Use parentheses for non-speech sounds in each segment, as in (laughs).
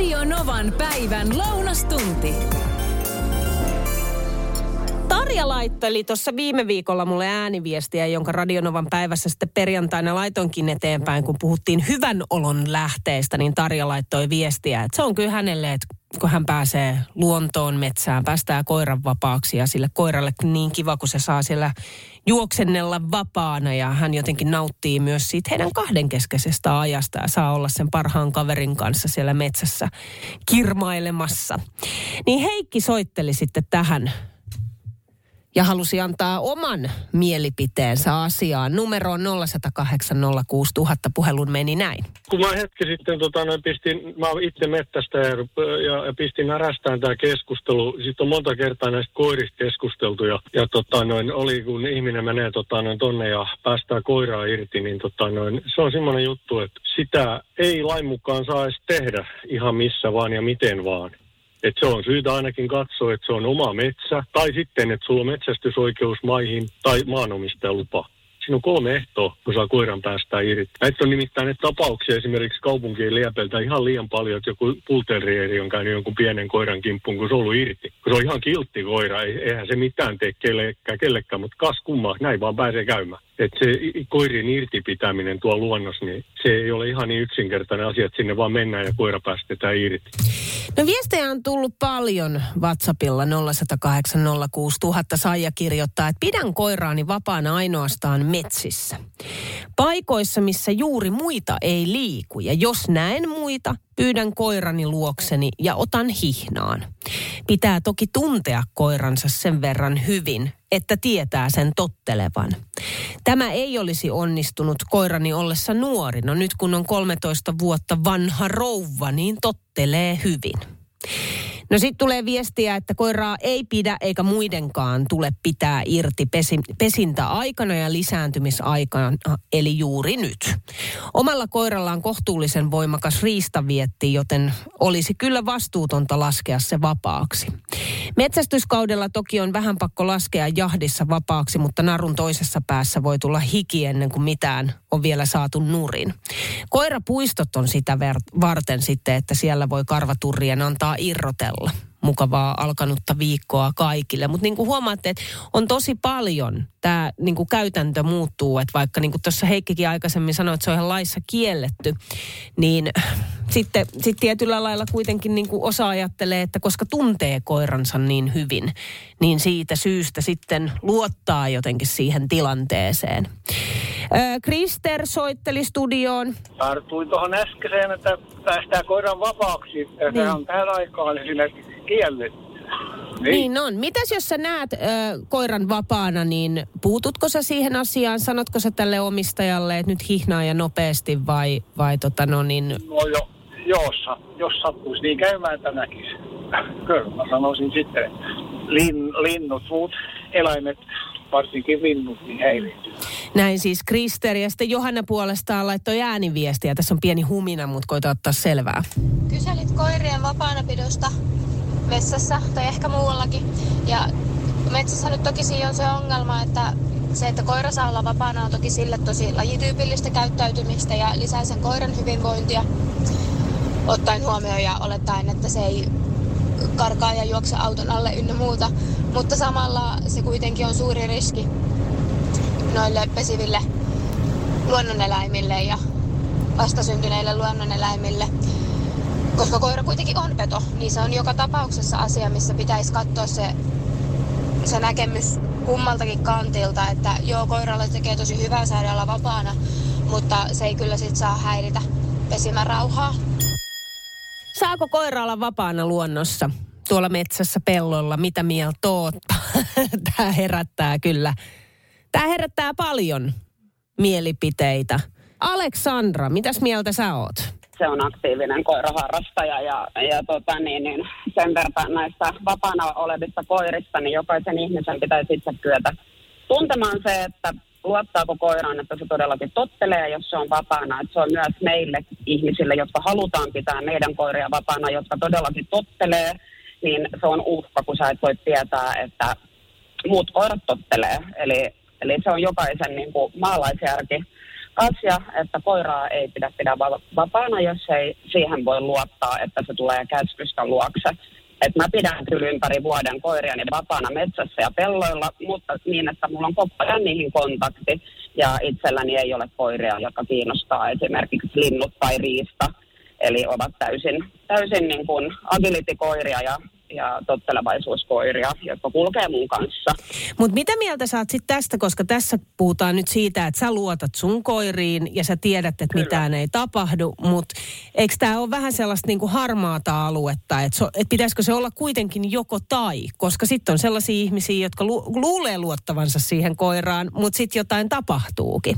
Radio Novan päivän lounastunti. Tarja laitteli tuossa viime viikolla mulle ääniviestiä, jonka Radionovan päivässä sitten perjantaina laitoinkin eteenpäin, kun puhuttiin hyvän olon lähteistä, niin Tarja laittoi viestiä, että se on kyllä hänelle, että kun hän pääsee luontoon metsään, päästää koiran vapaaksi ja sille koiralle niin kiva, kun se saa siellä juoksennella vapaana ja hän jotenkin nauttii myös siitä heidän kahdenkeskeisestä ajasta ja saa olla sen parhaan kaverin kanssa siellä metsässä kirmailemassa. Niin Heikki soitteli sitten tähän ja halusi antaa oman mielipiteensä asiaan. Numero on 0806000 puhelun meni näin. Kun mä hetki sitten tota, noin pistin, mä itse mettästä ja, ja, ja pistin närästään tämä keskustelu. Sitten on monta kertaa näistä koirista keskusteltu ja, ja tota, noin, oli kun ihminen menee tota, noin, tonne ja päästää koiraa irti, niin tota, noin, se on semmoinen juttu, että sitä ei lain mukaan saa edes tehdä ihan missä vaan ja miten vaan. Että se on syytä ainakin katsoa, että se on oma metsä, tai sitten, että sulla on metsästysoikeus maihin tai maanomistajalupa. Siinä on kolme ehtoa, kun saa koiran päästää irti. Näitä on nimittäin ne tapauksia esimerkiksi kaupunkien liepeltä ihan liian paljon, että joku pulterieri on käynyt jonkun pienen koiran kimppuun, kun se on ollut irti. Kun se on ihan kiltti koira, eihän se mitään tee kellekään, kellekään mutta kas kummaa, näin vaan pääsee käymään että se koirien irti pitäminen tuo luonnossa, niin se ei ole ihan niin yksinkertainen asia, että sinne vaan mennään ja koira päästetään irti. No viestejä on tullut paljon WhatsAppilla 0806000 Saija kirjoittaa, että pidän koiraani vapaana ainoastaan metsissä. Paikoissa, missä juuri muita ei liiku ja jos näen muita, pyydän koirani luokseni ja otan hihnaan. Pitää toki tuntea koiransa sen verran hyvin, että tietää sen tottelevan. Tämä ei olisi onnistunut koirani ollessa nuori. No nyt kun on 13 vuotta vanha rouva, niin tottelee hyvin. No sitten tulee viestiä, että koiraa ei pidä eikä muidenkaan tule pitää irti pesi, pesintäaikana ja lisääntymisaikana, eli juuri nyt. Omalla koiralla on kohtuullisen voimakas riistavietti, joten olisi kyllä vastuutonta laskea se vapaaksi. Metsästyskaudella toki on vähän pakko laskea jahdissa vapaaksi, mutta narun toisessa päässä voi tulla hiki ennen kuin mitään on vielä saatu nurin. Koirapuistot on sitä varten sitten, että siellä voi karvaturrien antaa irrotella mukavaa alkanutta viikkoa kaikille. Mutta niin kuin huomaatte, että on tosi paljon tämä niin kuin käytäntö muuttuu. Että vaikka niin kuin tuossa Heikkikin aikaisemmin sanoi, että se on ihan laissa kielletty, niin sitten sit tietyllä lailla kuitenkin niin kuin osa ajattelee, että koska tuntee koiransa niin hyvin, niin siitä syystä sitten luottaa jotenkin siihen tilanteeseen. Krister soitteli studioon. Tartuin tuohon äskeiseen, että päästään koiran vapaaksi. Niin. se on tähän aikaan esimerkiksi kielletty. Niin. niin on. Mitäs jos sä näet ö, koiran vapaana, niin puututko sä siihen asiaan? Sanotko sä tälle omistajalle, että nyt hihnaa ja nopeasti vai, vai tota no niin... No jo, jos, jos sattuisi niin käymään, että näkisi. Kyllä mä sanoisin sitten, lin, linnut, muut eläimet, varsinkin linnut, niin häiriintyy. Näin siis Krister ja sitten Johanna puolestaan laittoi ääniviestiä. Tässä on pieni humina, mutta koita ottaa selvää. Kyselit koirien vapaanapidosta vessassa tai ehkä muuallakin. Ja metsässä nyt toki siinä on se ongelma, että se, että koira saa olla vapaana on toki sille tosi lajityypillistä käyttäytymistä ja lisää sen koiran hyvinvointia ottaen huomioon ja olettaen, että se ei karkaa ja juokse auton alle ynnä muuta. Mutta samalla se kuitenkin on suuri riski noille pesiville luonnoneläimille ja vastasyntyneille luonnoneläimille koska koira kuitenkin on peto, niin se on joka tapauksessa asia, missä pitäisi katsoa se, se näkemys kummaltakin kantilta, että joo, koiralla tekee tosi hyvää saada olla vapaana, mutta se ei kyllä sit saa häiritä pesimärauhaa. Saako koira olla vapaana luonnossa? Tuolla metsässä pellolla, mitä mieltä oot? (laughs) Tämä herättää kyllä. Tämä herättää paljon mielipiteitä. Aleksandra, mitäs mieltä sä oot? se on aktiivinen koiraharrastaja ja, ja tota niin, niin sen verran näistä vapaana olevista koirista, niin jokaisen ihmisen pitäisi itse kyetä tuntemaan se, että luottaako koiraan, että se todellakin tottelee, jos se on vapaana. Että se on myös meille ihmisille, jotka halutaan pitää meidän koiria vapaana, jotka todellakin tottelee, niin se on uhka, kun sä et voi tietää, että muut koirat tottelee. Eli, eli se on jokaisen niin kuin maalaisjärki asia, että koiraa ei pidä pidä vapaana, jos ei siihen voi luottaa, että se tulee käskystä luokse. Et mä pidän kyllä ympäri vuoden koiriani vapaana metsässä ja pelloilla, mutta niin, että mulla on koko ajan niihin kontakti. Ja itselläni ei ole koiria, joka kiinnostaa esimerkiksi linnut tai riista. Eli ovat täysin, täysin niin kuin agility-koiria ja ja tottelevaisuuskoiria, jotka kulkee mun kanssa. Mutta mitä mieltä sä oot sitten tästä, koska tässä puhutaan nyt siitä, että sä luotat sun koiriin ja sä tiedät, että Kyllä. mitään ei tapahdu, mutta eikö tämä ole vähän sellaista niinku harmaata aluetta, että so, et pitäisikö se olla kuitenkin joko tai, koska sitten on sellaisia ihmisiä, jotka lu- luulee luottavansa siihen koiraan, mutta sitten jotain tapahtuukin.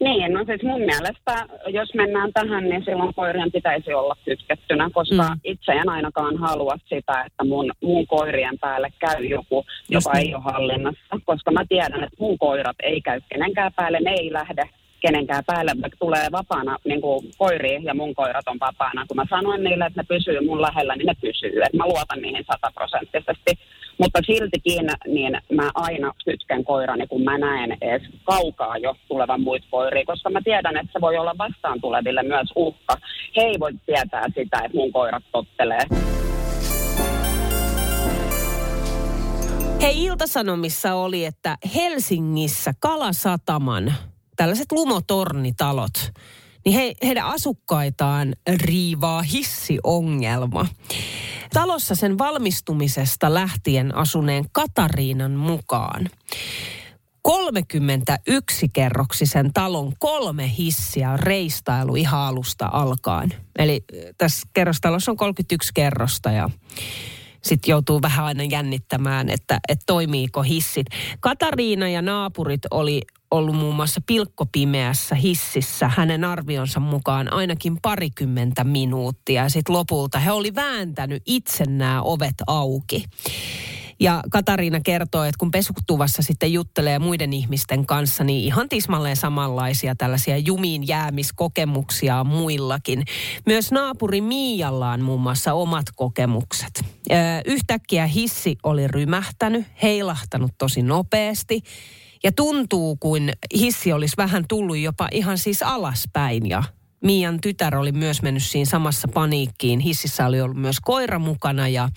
Niin, no siis mun mielestä, jos mennään tähän, niin silloin koirien pitäisi olla kytkettynä, koska mm. itse en ainakaan halua sitä, että mun, mun koirien päälle käy joku, Just joka niin. ei ole hallinnassa, koska mä tiedän, että mun koirat ei käy kenenkään päälle, ne ei lähde kenenkään päälle, vaikka tulee vapaana niin kuin koiri ja mun koirat on vapaana. Kun mä sanoin niille, että ne pysyy mun lähellä, niin ne pysyy. Että mä luotan niihin sataprosenttisesti. Mutta siltikin niin mä aina kytken koirani, kun mä näen edes kaukaa jo tulevan muita koiria, koska mä tiedän, että se voi olla vastaan tuleville myös uhka. He ei voi tietää sitä, että mun koirat tottelee. Hei, Iltasanomissa oli, että Helsingissä Kalasataman tällaiset lumotornitalot, niin he, heidän asukkaitaan riivaa hissiongelma. Talossa sen valmistumisesta lähtien asuneen Katariinan mukaan 31-kerroksisen talon kolme hissiä on reistailu ihan alusta alkaen. Eli tässä kerrostalossa on 31 kerrosta ja sitten joutuu vähän aina jännittämään, että, että toimiiko hissit. Katariina ja naapurit oli ollut muun muassa pilkkopimeässä hississä hänen arvionsa mukaan ainakin parikymmentä minuuttia. Sitten lopulta he oli vääntänyt itse nämä ovet auki. Ja Katariina kertoo, että kun pesutuvassa sitten juttelee muiden ihmisten kanssa, niin ihan tismalleen samanlaisia tällaisia jumiin jäämiskokemuksia on muillakin. Myös naapuri Miialla on muun muassa omat kokemukset. Yhtäkkiä hissi oli rymähtänyt, heilahtanut tosi nopeasti. Ja tuntuu, kuin hissi olisi vähän tullut jopa ihan siis alaspäin ja Mian tytär oli myös mennyt siinä samassa paniikkiin. Hississä oli ollut myös koira mukana ja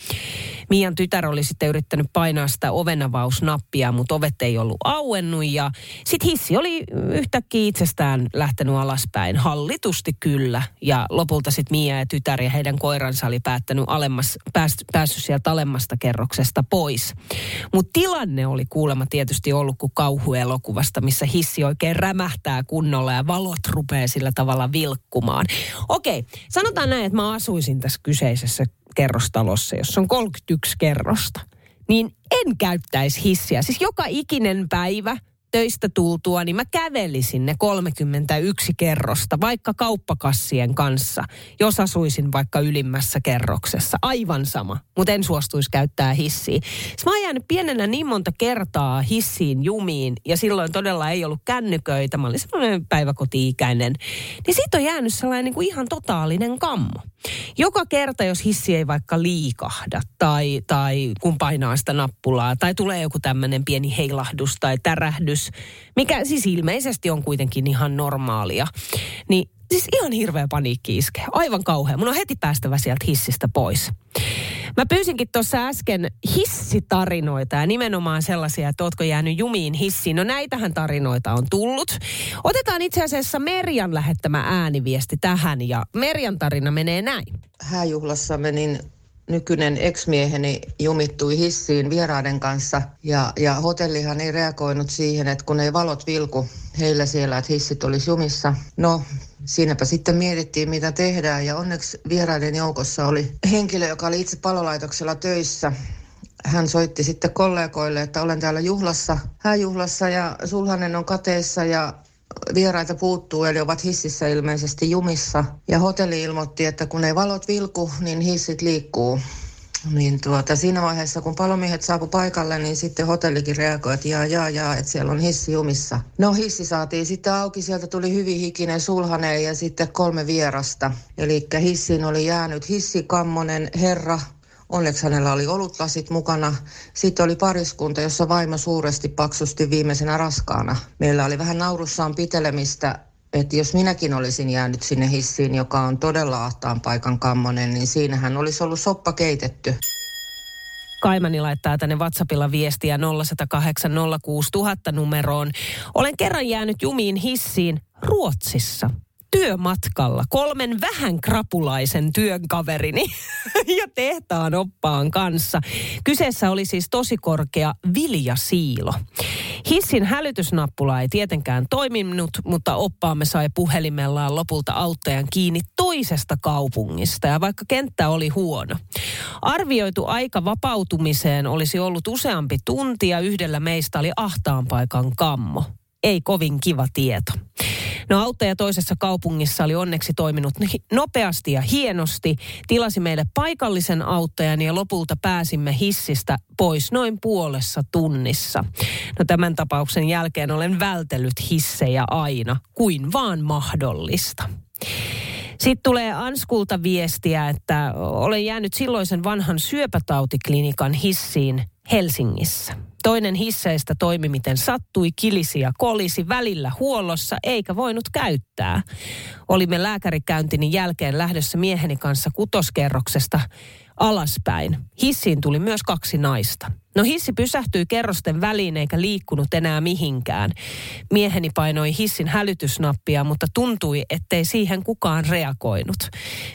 Mian tytär oli sitten yrittänyt painaa sitä ovenavausnappia, mutta ovet ei ollut auennut ja sitten hissi oli yhtäkkiä itsestään lähtenyt alaspäin. Hallitusti kyllä ja lopulta sitten Mia ja tytär ja heidän koiransa oli päättänyt alemmas, pääs, päässyt sieltä alemmasta kerroksesta pois. Mutta tilanne oli kuulemma tietysti ollut kuin kauhuelokuvasta, missä hissi oikein rämähtää kunnolla ja valot rupeaa sillä tavalla vilkkumaan. Okei, sanotaan näin, että mä asuisin tässä kyseisessä kerrostalossa, jossa on 31 kerrosta, niin en käyttäisi hissiä. Siis joka ikinen päivä – töistä tultua, niin mä kävelisin ne 31 kerrosta, vaikka kauppakassien kanssa, jos asuisin vaikka ylimmässä kerroksessa. Aivan sama, mutta en suostuisi käyttää hissiä. Siis mä oon jäänyt pienenä niin monta kertaa hissiin jumiin, ja silloin todella ei ollut kännyköitä. Mä olin sellainen päiväkoti-ikäinen. Niin siitä on jäänyt sellainen niin kuin ihan totaalinen kammo. Joka kerta, jos hissi ei vaikka liikahda tai, tai kun painaa sitä nappulaa tai tulee joku tämmöinen pieni heilahdus tai tärähdys, mikä siis ilmeisesti on kuitenkin ihan normaalia, niin siis ihan hirveä paniikki iskee. Aivan kauhean. Mun on heti päästävä sieltä hissistä pois. Mä pyysinkin tuossa äsken hissitarinoita ja nimenomaan sellaisia, että ootko jäänyt jumiin hissiin. No näitähän tarinoita on tullut. Otetaan itse asiassa Merjan lähettämä ääniviesti tähän ja Merjan tarina menee näin. Hääjuhlassa menin nykyinen ex-mieheni jumittui hissiin vieraiden kanssa ja, ja hotellihan ei reagoinut siihen, että kun ei valot vilku heillä siellä, että hissit olisi jumissa. No, siinäpä sitten mietittiin, mitä tehdään ja onneksi vieraiden joukossa oli henkilö, joka oli itse palolaitoksella töissä. Hän soitti sitten kollegoille, että olen täällä juhlassa, hääjuhlassa ja sulhanen on kateessa ja vieraita puuttuu, eli ovat hississä ilmeisesti jumissa. Ja hotelli ilmoitti, että kun ei valot vilku, niin hissit liikkuu. Niin tuota, siinä vaiheessa, kun palomiehet saapu paikalle, niin sitten hotellikin reagoi, että jaa, jaa, jaa, että siellä on hissi jumissa. No hissi saatiin sitten auki, sieltä tuli hyvin hikinen sulhane ja sitten kolme vierasta. Eli hissiin oli jäänyt hissikammonen herra, Onneksi hänellä oli olutlasit mukana. Sitten oli pariskunta, jossa vaimo suuresti paksusti viimeisenä raskaana. Meillä oli vähän naurussaan pitelemistä, että jos minäkin olisin jäänyt sinne hissiin, joka on todella ahtaan paikan kammonen, niin siinähän olisi ollut soppa keitetty. Kaimani laittaa tänne WhatsAppilla viestiä 0108 numeroon. Olen kerran jäänyt jumiin hissiin Ruotsissa työmatkalla kolmen vähän krapulaisen työnkaverini (laughs) ja tehtaan oppaan kanssa. Kyseessä oli siis tosi korkea viljasiilo. Hissin hälytysnappula ei tietenkään toiminut, mutta oppaamme sai puhelimellaan lopulta auttajan kiinni toisesta kaupungista ja vaikka kenttä oli huono. Arvioitu aika vapautumiseen olisi ollut useampi tunti ja yhdellä meistä oli ahtaan paikan kammo. Ei kovin kiva tieto. No auttaja toisessa kaupungissa oli onneksi toiminut nopeasti ja hienosti. Tilasi meille paikallisen auttajan ja lopulta pääsimme hissistä pois noin puolessa tunnissa. No tämän tapauksen jälkeen olen vältellyt hissejä aina, kuin vaan mahdollista. Sitten tulee Anskulta viestiä, että olen jäänyt silloisen vanhan syöpätautiklinikan hissiin Helsingissä. Toinen hisseistä toimi miten sattui, kilisi ja kolisi välillä huollossa eikä voinut käyttää. Olimme lääkärikäyntini jälkeen lähdössä mieheni kanssa kutoskerroksesta alaspäin. Hissiin tuli myös kaksi naista. No hissi pysähtyi kerrosten väliin eikä liikkunut enää mihinkään. Mieheni painoi hissin hälytysnappia, mutta tuntui, ettei siihen kukaan reagoinut.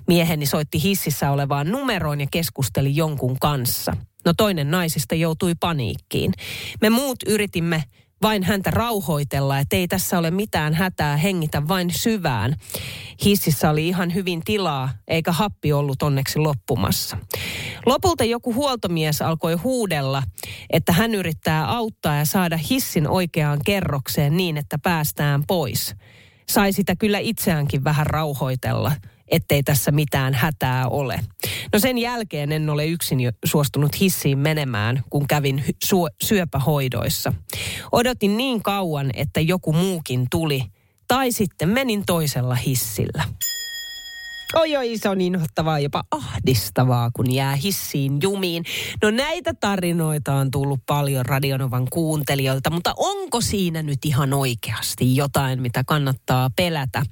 Mieheni soitti hississä olevaan numeroon ja keskusteli jonkun kanssa. No toinen naisista joutui paniikkiin. Me muut yritimme vain häntä rauhoitella, että ei tässä ole mitään hätää, hengitä vain syvään. Hississä oli ihan hyvin tilaa, eikä happi ollut onneksi loppumassa. Lopulta joku huoltomies alkoi huudella, että hän yrittää auttaa ja saada hissin oikeaan kerrokseen niin, että päästään pois. Sai sitä kyllä itseäänkin vähän rauhoitella – ettei tässä mitään hätää ole. No sen jälkeen en ole yksin suostunut hissiin menemään, kun kävin sy- syöpähoidoissa. Odotin niin kauan, että joku muukin tuli, tai sitten menin toisella hissillä. Oi oi, se on inhottavaa, jopa ahdistavaa, kun jää hissiin jumiin. No näitä tarinoita on tullut paljon Radionovan kuuntelijoilta, mutta onko siinä nyt ihan oikeasti jotain, mitä kannattaa pelätä?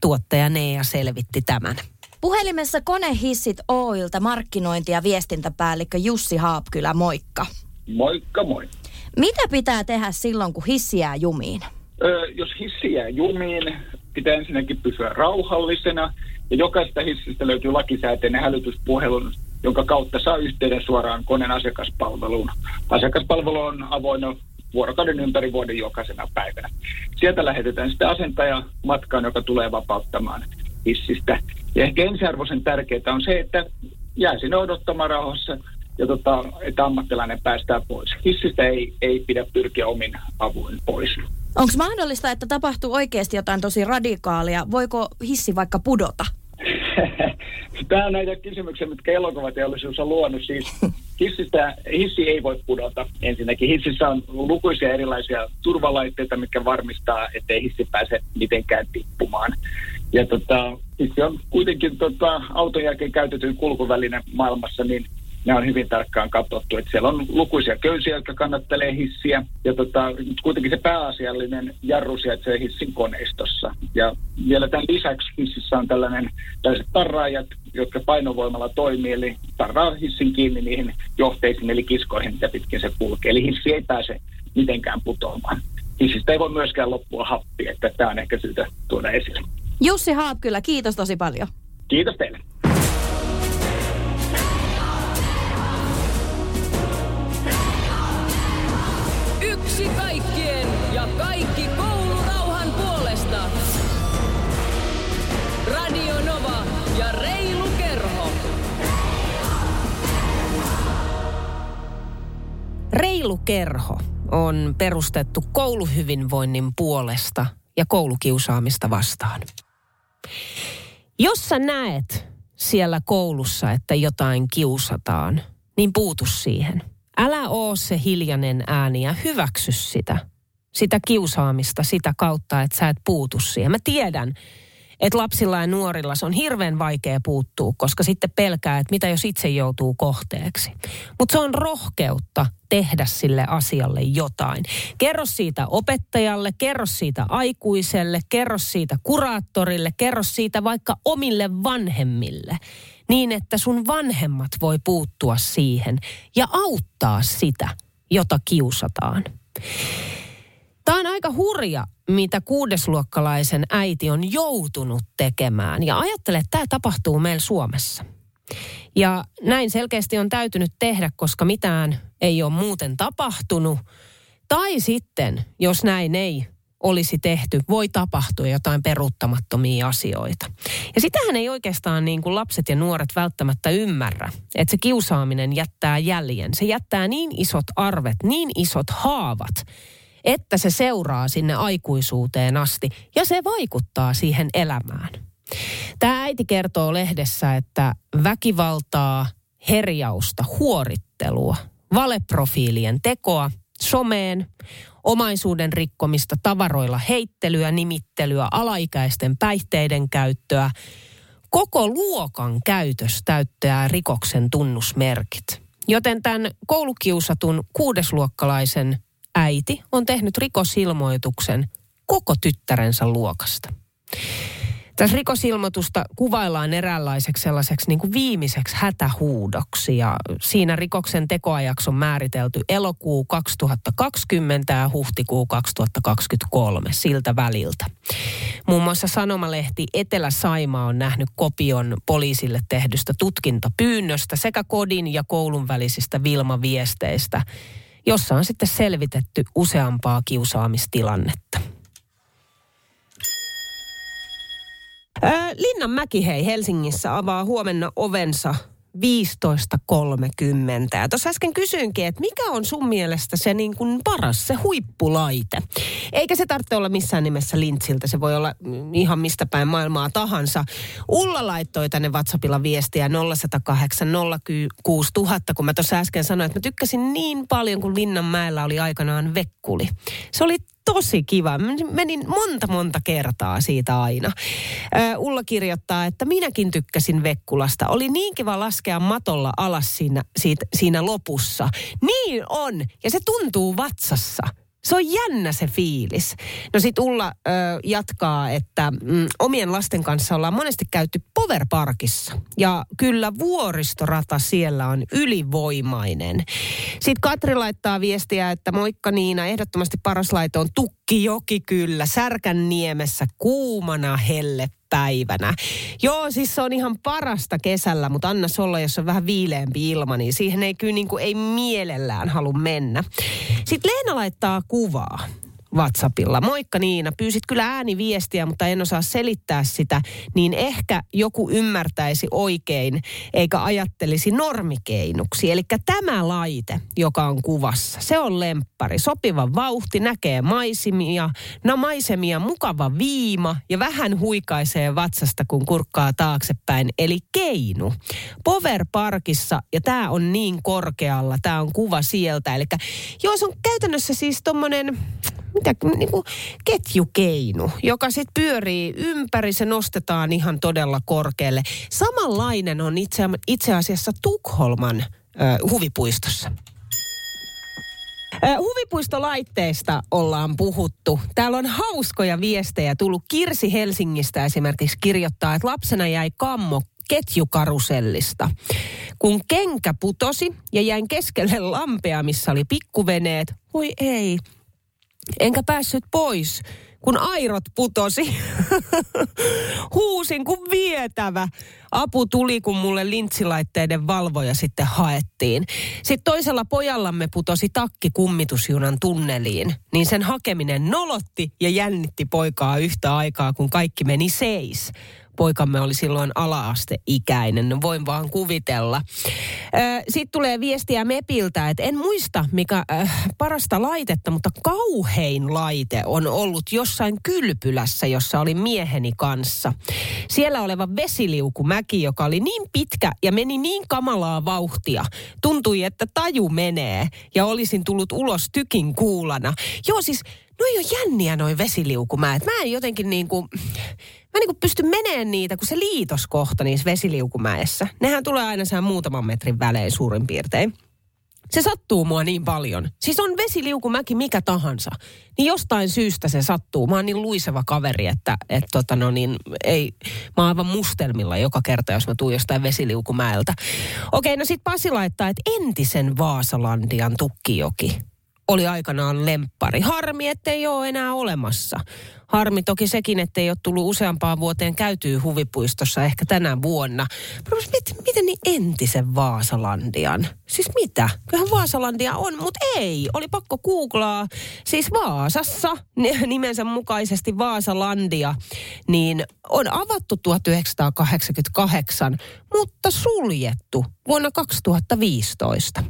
Tuottaja Nea selvitti tämän. Puhelimessa Konehissit Oilta markkinointi- ja viestintäpäällikkö Jussi Haapkylä, moikka. Moikka moi. Mitä pitää tehdä silloin, kun hissi jää jumiin? Öö, jos hissi jää jumiin, pitää ensinnäkin pysyä rauhallisena ja jokaisesta hissistä löytyy lakisääteinen hälytyspuhelun, jonka kautta saa yhteyden suoraan koneen asiakaspalveluun. Asiakaspalvelu on avoin vuorokauden ympäri vuoden jokaisena päivänä. Sieltä lähetetään sitten asentaja matkaan, joka tulee vapauttamaan hissistä. Ja ehkä ensiarvoisen tärkeää on se, että jää sinne odottamaan rauhassa ja tota, että ammattilainen päästää pois. Hissistä ei, ei pidä pyrkiä omin avuin pois. Onko mahdollista, että tapahtuu oikeasti jotain tosi radikaalia? Voiko hissi vaikka pudota? (laughs) Tämä on näitä kysymyksiä, mitkä elokuvateollisuus on luonut. Siis hissistä, hissi ei voi pudota ensinnäkin. Hississä on lukuisia erilaisia turvalaitteita, mitkä varmistaa, ettei hissi pääse mitenkään tippumaan. Ja tota, hissi on kuitenkin tota, auton jälkeen käytetyn kulkuväline maailmassa, niin ne on hyvin tarkkaan katsottu. Että siellä on lukuisia köysiä, jotka kannattelee hissiä. Ja tota, kuitenkin se pääasiallinen jarru sijaitsee hissin koneistossa. Ja vielä tämän lisäksi hississä on tällainen, tällaiset tarraajat, jotka painovoimalla toimii, eli tarraa hissin kiinni niihin johteisiin, eli kiskoihin, mitä pitkin se kulkee. Eli hissi ei pääse mitenkään putoamaan. Hissistä ei voi myöskään loppua happia, että tämä on ehkä syytä tuoda esille. Jussi Haapkylä, kiitos tosi paljon. Kiitos teille. Reilu Kerho on perustettu kouluhyvinvoinnin puolesta ja koulukiusaamista vastaan. Jos sä näet siellä koulussa, että jotain kiusataan, niin puutu siihen – Älä oo se hiljainen ääni ja hyväksy sitä. Sitä kiusaamista sitä kautta, että sä et puutu siihen. Mä tiedän, että lapsilla ja nuorilla se on hirveän vaikea puuttua, koska sitten pelkää, että mitä jos itse joutuu kohteeksi. Mutta se on rohkeutta tehdä sille asialle jotain. Kerro siitä opettajalle, kerro siitä aikuiselle, kerro siitä kuraattorille, kerro siitä vaikka omille vanhemmille. Niin, että sun vanhemmat voi puuttua siihen ja auttaa sitä, jota kiusataan. Tämä on aika hurja, mitä kuudesluokkalaisen äiti on joutunut tekemään. Ja ajattele, että tämä tapahtuu meillä Suomessa. Ja näin selkeästi on täytynyt tehdä, koska mitään ei ole muuten tapahtunut. Tai sitten, jos näin ei olisi tehty, voi tapahtua jotain peruuttamattomia asioita. Ja sitähän ei oikeastaan niin kuin lapset ja nuoret välttämättä ymmärrä, että se kiusaaminen jättää jäljen. Se jättää niin isot arvet, niin isot haavat, että se seuraa sinne aikuisuuteen asti ja se vaikuttaa siihen elämään. Tämä äiti kertoo lehdessä, että väkivaltaa, herjausta, huorittelua, valeprofiilien tekoa, someen, omaisuuden rikkomista, tavaroilla heittelyä, nimittelyä, alaikäisten päihteiden käyttöä. Koko luokan käytös täyttää rikoksen tunnusmerkit. Joten tämän koulukiusatun kuudesluokkalaisen äiti on tehnyt rikosilmoituksen koko tyttärensä luokasta. Tässä rikosilmoitusta kuvaillaan eräänlaiseksi sellaiseksi niin kuin viimeiseksi hätähuudoksi ja siinä rikoksen tekoajaksi on määritelty elokuu 2020 ja huhtikuu 2023 siltä väliltä. Muun muassa sanomalehti Etelä-Saima on nähnyt kopion poliisille tehdystä tutkintapyynnöstä sekä kodin ja koulun välisistä Vilma-viesteistä, jossa on sitten selvitetty useampaa kiusaamistilannetta. Linnanmäki hei Helsingissä avaa huomenna ovensa 15.30. Ja tuossa äsken kysyinkin, että mikä on sun mielestä se niin kuin paras, se huippulaite? Eikä se tarvitse olla missään nimessä lintsiltä, se voi olla ihan mistä päin maailmaa tahansa. Ulla laittoi tänne WhatsAppilla viestiä 0108 06000, kun mä tuossa äsken sanoin, että mä tykkäsin niin paljon, kun Linnanmäellä oli aikanaan vekkuli. Se oli tosi kiva. Menin monta monta kertaa siitä aina. Ulla kirjoittaa, että minäkin tykkäsin Vekkulasta. Oli niin kiva laskea matolla alas siinä, siitä, siinä lopussa. Niin on. Ja se tuntuu vatsassa. Se on jännä se fiilis. No sit Ulla ö, jatkaa, että mm, omien lasten kanssa ollaan monesti käyty Power Parkissa. Ja kyllä vuoristorata siellä on ylivoimainen. Sitten Katri laittaa viestiä, että moikka Niina, ehdottomasti paras laite on Tukkijoki kyllä, Särkän niemessä kuumana helle päivänä. Joo, siis se on ihan parasta kesällä, mutta anna olla, jos on vähän viileämpi ilma, niin siihen ei kyllä niin kuin, ei mielellään halua mennä. Sitten Leena laittaa kuvaa. WhatsAppilla. Moikka Niina, pyysit kyllä ääniviestiä, mutta en osaa selittää sitä, niin ehkä joku ymmärtäisi oikein, eikä ajattelisi normikeinuksi. Eli tämä laite, joka on kuvassa, se on lemppari. Sopiva vauhti, näkee maisemia, no maisemia, mukava viima ja vähän huikaisee vatsasta, kun kurkkaa taaksepäin. Eli keinu. Power Parkissa, ja tämä on niin korkealla, tämä on kuva sieltä. Eli joo, se on käytännössä siis tommonen mitä, niin kuin ketjukeinu, joka sitten pyörii ympäri, se nostetaan ihan todella korkealle. Samanlainen on itse, itse asiassa Tukholman äh, huvipuistossa. Huvipuistolaitteista ollaan puhuttu. Täällä on hauskoja viestejä tullut. Kirsi Helsingistä esimerkiksi kirjoittaa, että lapsena jäi kammo ketjukarusellista. Kun kenkä putosi ja jäin keskelle lampea, missä oli pikkuveneet, voi ei, Enkä päässyt pois, kun airot putosi. (laughs) Huusin kuin vietävä. Apu tuli, kun mulle lintsilaitteiden valvoja sitten haettiin. Sitten toisella pojallamme putosi takki kummitusjunan tunneliin. Niin sen hakeminen nolotti ja jännitti poikaa yhtä aikaa, kun kaikki meni seis poikamme oli silloin ala-asteikäinen, voin vaan kuvitella. Sitten tulee viestiä MEPiltä, että en muista mikä äh, parasta laitetta, mutta kauhein laite on ollut jossain kylpylässä, jossa oli mieheni kanssa. Siellä oleva vesiliukumäki, joka oli niin pitkä ja meni niin kamalaa vauhtia. Tuntui, että taju menee ja olisin tullut ulos tykin kuulana. Joo siis no ei ole jänniä noin vesiliukumäet. Mä en jotenkin niin kuin, mä niin kuin pysty meneen niitä, kun se liitoskohta niissä vesiliukumäessä. Nehän tulee aina sen muutaman metrin välein suurin piirtein. Se sattuu mua niin paljon. Siis on vesiliukumäki mikä tahansa. Niin jostain syystä se sattuu. Mä oon niin luiseva kaveri, että et tota no niin, ei, mä oon aivan mustelmilla joka kerta, jos mä tuun jostain vesiliukumäeltä. Okei, no sit Pasi laittaa, että entisen Vaasalandian tukkijoki oli aikanaan lemppari. Harmi, ettei ole enää olemassa. Harmi toki sekin, ettei ole tullut useampaan vuoteen käytyy huvipuistossa ehkä tänä vuonna. Miten, miten niin entisen Vaasalandian? Siis mitä? Kyllähän Vaasalandia on, mutta ei. Oli pakko googlaa. Siis Vaasassa, nimensä mukaisesti Vaasalandia, niin on avattu 1988, mutta suljettu vuonna 2015.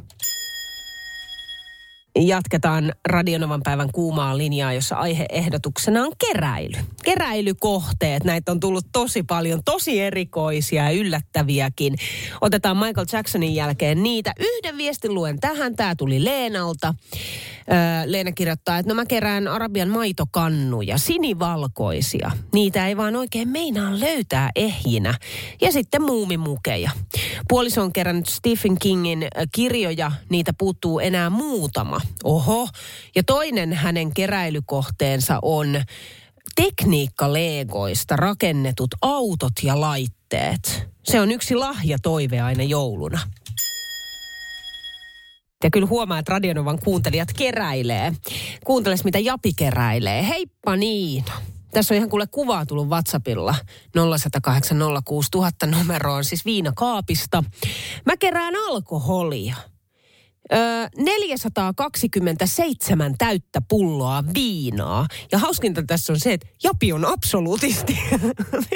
Jatketaan Radionovan päivän kuumaa linjaa, jossa aiheehdotuksena on keräily. Keräilykohteet, näitä on tullut tosi paljon, tosi erikoisia ja yllättäviäkin. Otetaan Michael Jacksonin jälkeen niitä. Yhden viestin luen tähän, tämä tuli Leenalta. Leena kirjoittaa, että no mä kerään Arabian maitokannuja, sinivalkoisia. Niitä ei vaan oikein meinaa löytää ehjinä. Ja sitten muumimukeja. Puoliso on kerännyt Stephen Kingin kirjoja, niitä puuttuu enää muutama. Oho. Ja toinen hänen keräilykohteensa on tekniikkaleegoista rakennetut autot ja laitteet. Se on yksi lahja toive aina jouluna. Ja kyllä huomaa, että Radionovan kuuntelijat keräilee. Kuunteles, mitä Japi keräilee. Heippa niin. Tässä on ihan kuule kuvaa tullut WhatsAppilla 0806000 numeroon, siis viinakaapista. Mä kerään alkoholia. Öö, 427 täyttä pulloa viinaa. Ja hauskinta tässä on se, että Japi on absoluutisti.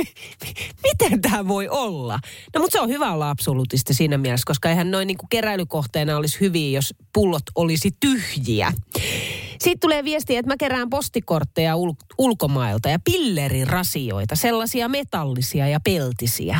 (laughs) Miten tämä voi olla? No mutta se on hyvä olla absoluutisti siinä mielessä, koska eihän noin niinku keräilykohteena olisi hyviä, jos pullot olisi tyhjiä. Sitten tulee viesti, että mä kerään postikortteja ul- ulkomailta ja pillerirasioita, sellaisia metallisia ja peltisiä.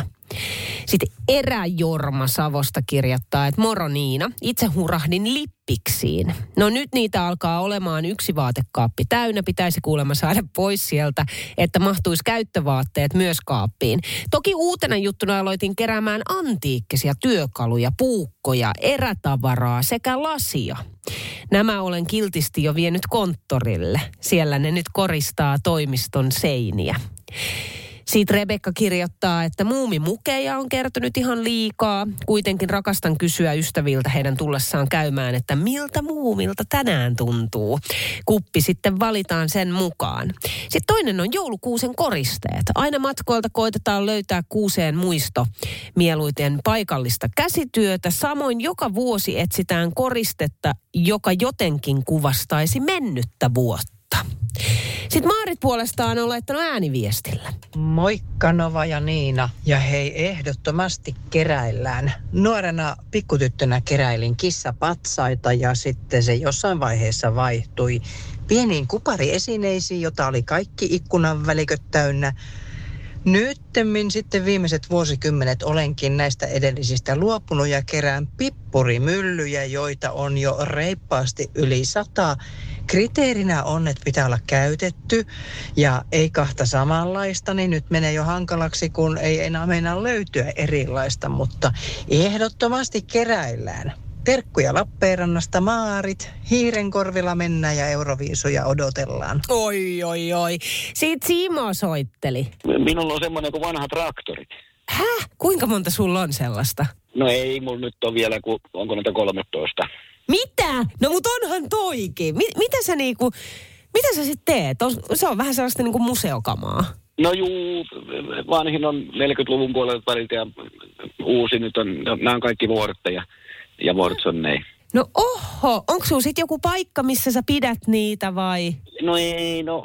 Sitten Eräjorma Savosta kirjoittaa, että moro Niina, itse hurahdin lippiksiin. No nyt niitä alkaa olemaan yksi vaatekaappi täynnä, pitäisi kuulemma saada pois sieltä, että mahtuisi käyttövaatteet myös kaappiin. Toki uutena juttuna aloitin keräämään antiikkisia työkaluja, puukkoja, erätavaraa sekä lasia. Nämä olen kiltisti jo vienyt konttorille. Siellä ne nyt koristaa toimiston seiniä. Siitä Rebekka kirjoittaa, että muumimukeja on kertynyt ihan liikaa. Kuitenkin rakastan kysyä ystäviltä heidän tullessaan käymään, että miltä muumilta tänään tuntuu. Kuppi sitten valitaan sen mukaan. Sitten toinen on joulukuusen koristeet. Aina matkoilta koitetaan löytää kuuseen muisto mieluiten paikallista käsityötä. Samoin joka vuosi etsitään koristetta, joka jotenkin kuvastaisi mennyttä vuotta. Sitten Maarit puolestaan on laittanut ääniviestillä. Moikka Nova ja Niina. Ja hei, ehdottomasti keräillään. Nuorena pikkutyttönä keräilin kissapatsaita ja sitten se jossain vaiheessa vaihtui pieniin kupariesineisiin, jota oli kaikki ikkunan väliköt täynnä. Nyttemmin sitten viimeiset vuosikymmenet olenkin näistä edellisistä luopunut ja kerään pippurimyllyjä, joita on jo reippaasti yli sata. Kriteerinä on, että pitää olla käytetty ja ei kahta samanlaista, niin nyt menee jo hankalaksi, kun ei enää meinaa löytyä erilaista, mutta ehdottomasti keräillään. Terkkuja Lappeenrannasta Maarit, hiirenkorvilla mennään ja euroviisuja odotellaan. Oi, oi, oi. Siitä Simo soitteli. Minulla on semmoinen kuin vanha traktorit. Häh? Kuinka monta sulla on sellaista? No ei, mulla nyt on vielä, kun onko näitä 13. Mitä? No mut onhan toikin. Mi- mitä sä niinku, mitä sä sitten teet? On, se on vähän sellaista niinku museokamaa. No juu, vanhin on 40-luvun puolelta väliltä ja uusi nyt on, no, nämä on kaikki vuorotteja ja Watsonneja. No oho, onko sulla sitten joku paikka, missä sä pidät niitä vai? No ei, no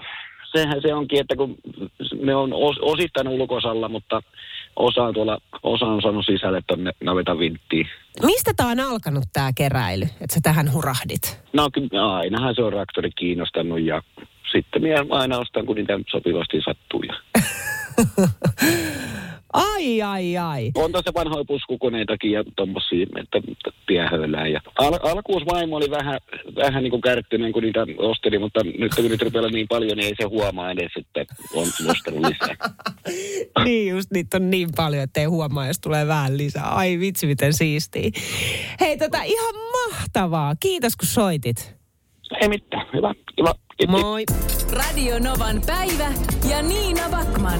sehän se onkin, että kun me on os, osittain ulkosalla, mutta osa on tuolla, osa on saanut sisälle tuonne navetan vinttiin. Mistä tää on alkanut tää keräily, että sä tähän hurahdit? No ainahan se on traktori kiinnostanut ja sitten minä aina ostan, kun niitä sopivasti sattuu. (laughs) Ai, ai, ai. On tässä vanhoja puskukoneitakin ja tommosia, että tiehöylää. Ja al- alkuus vaimo oli vähän, vähän niin kuin kärttyneen, kun niitä osteli, mutta nyt kun niitä rupeaa niin paljon, niin ei se huomaa edes, että on ostanut lisää. (laughs) niin just, niitä on niin paljon, että ei huomaa, jos tulee vähän lisää. Ai vitsi, miten siistiä. Hei, tota ihan mahtavaa. Kiitos, kun soitit. Ei mitään, hyvä, kiva. Kiitti. Moi. Radio Novan päivä ja Niina Backman.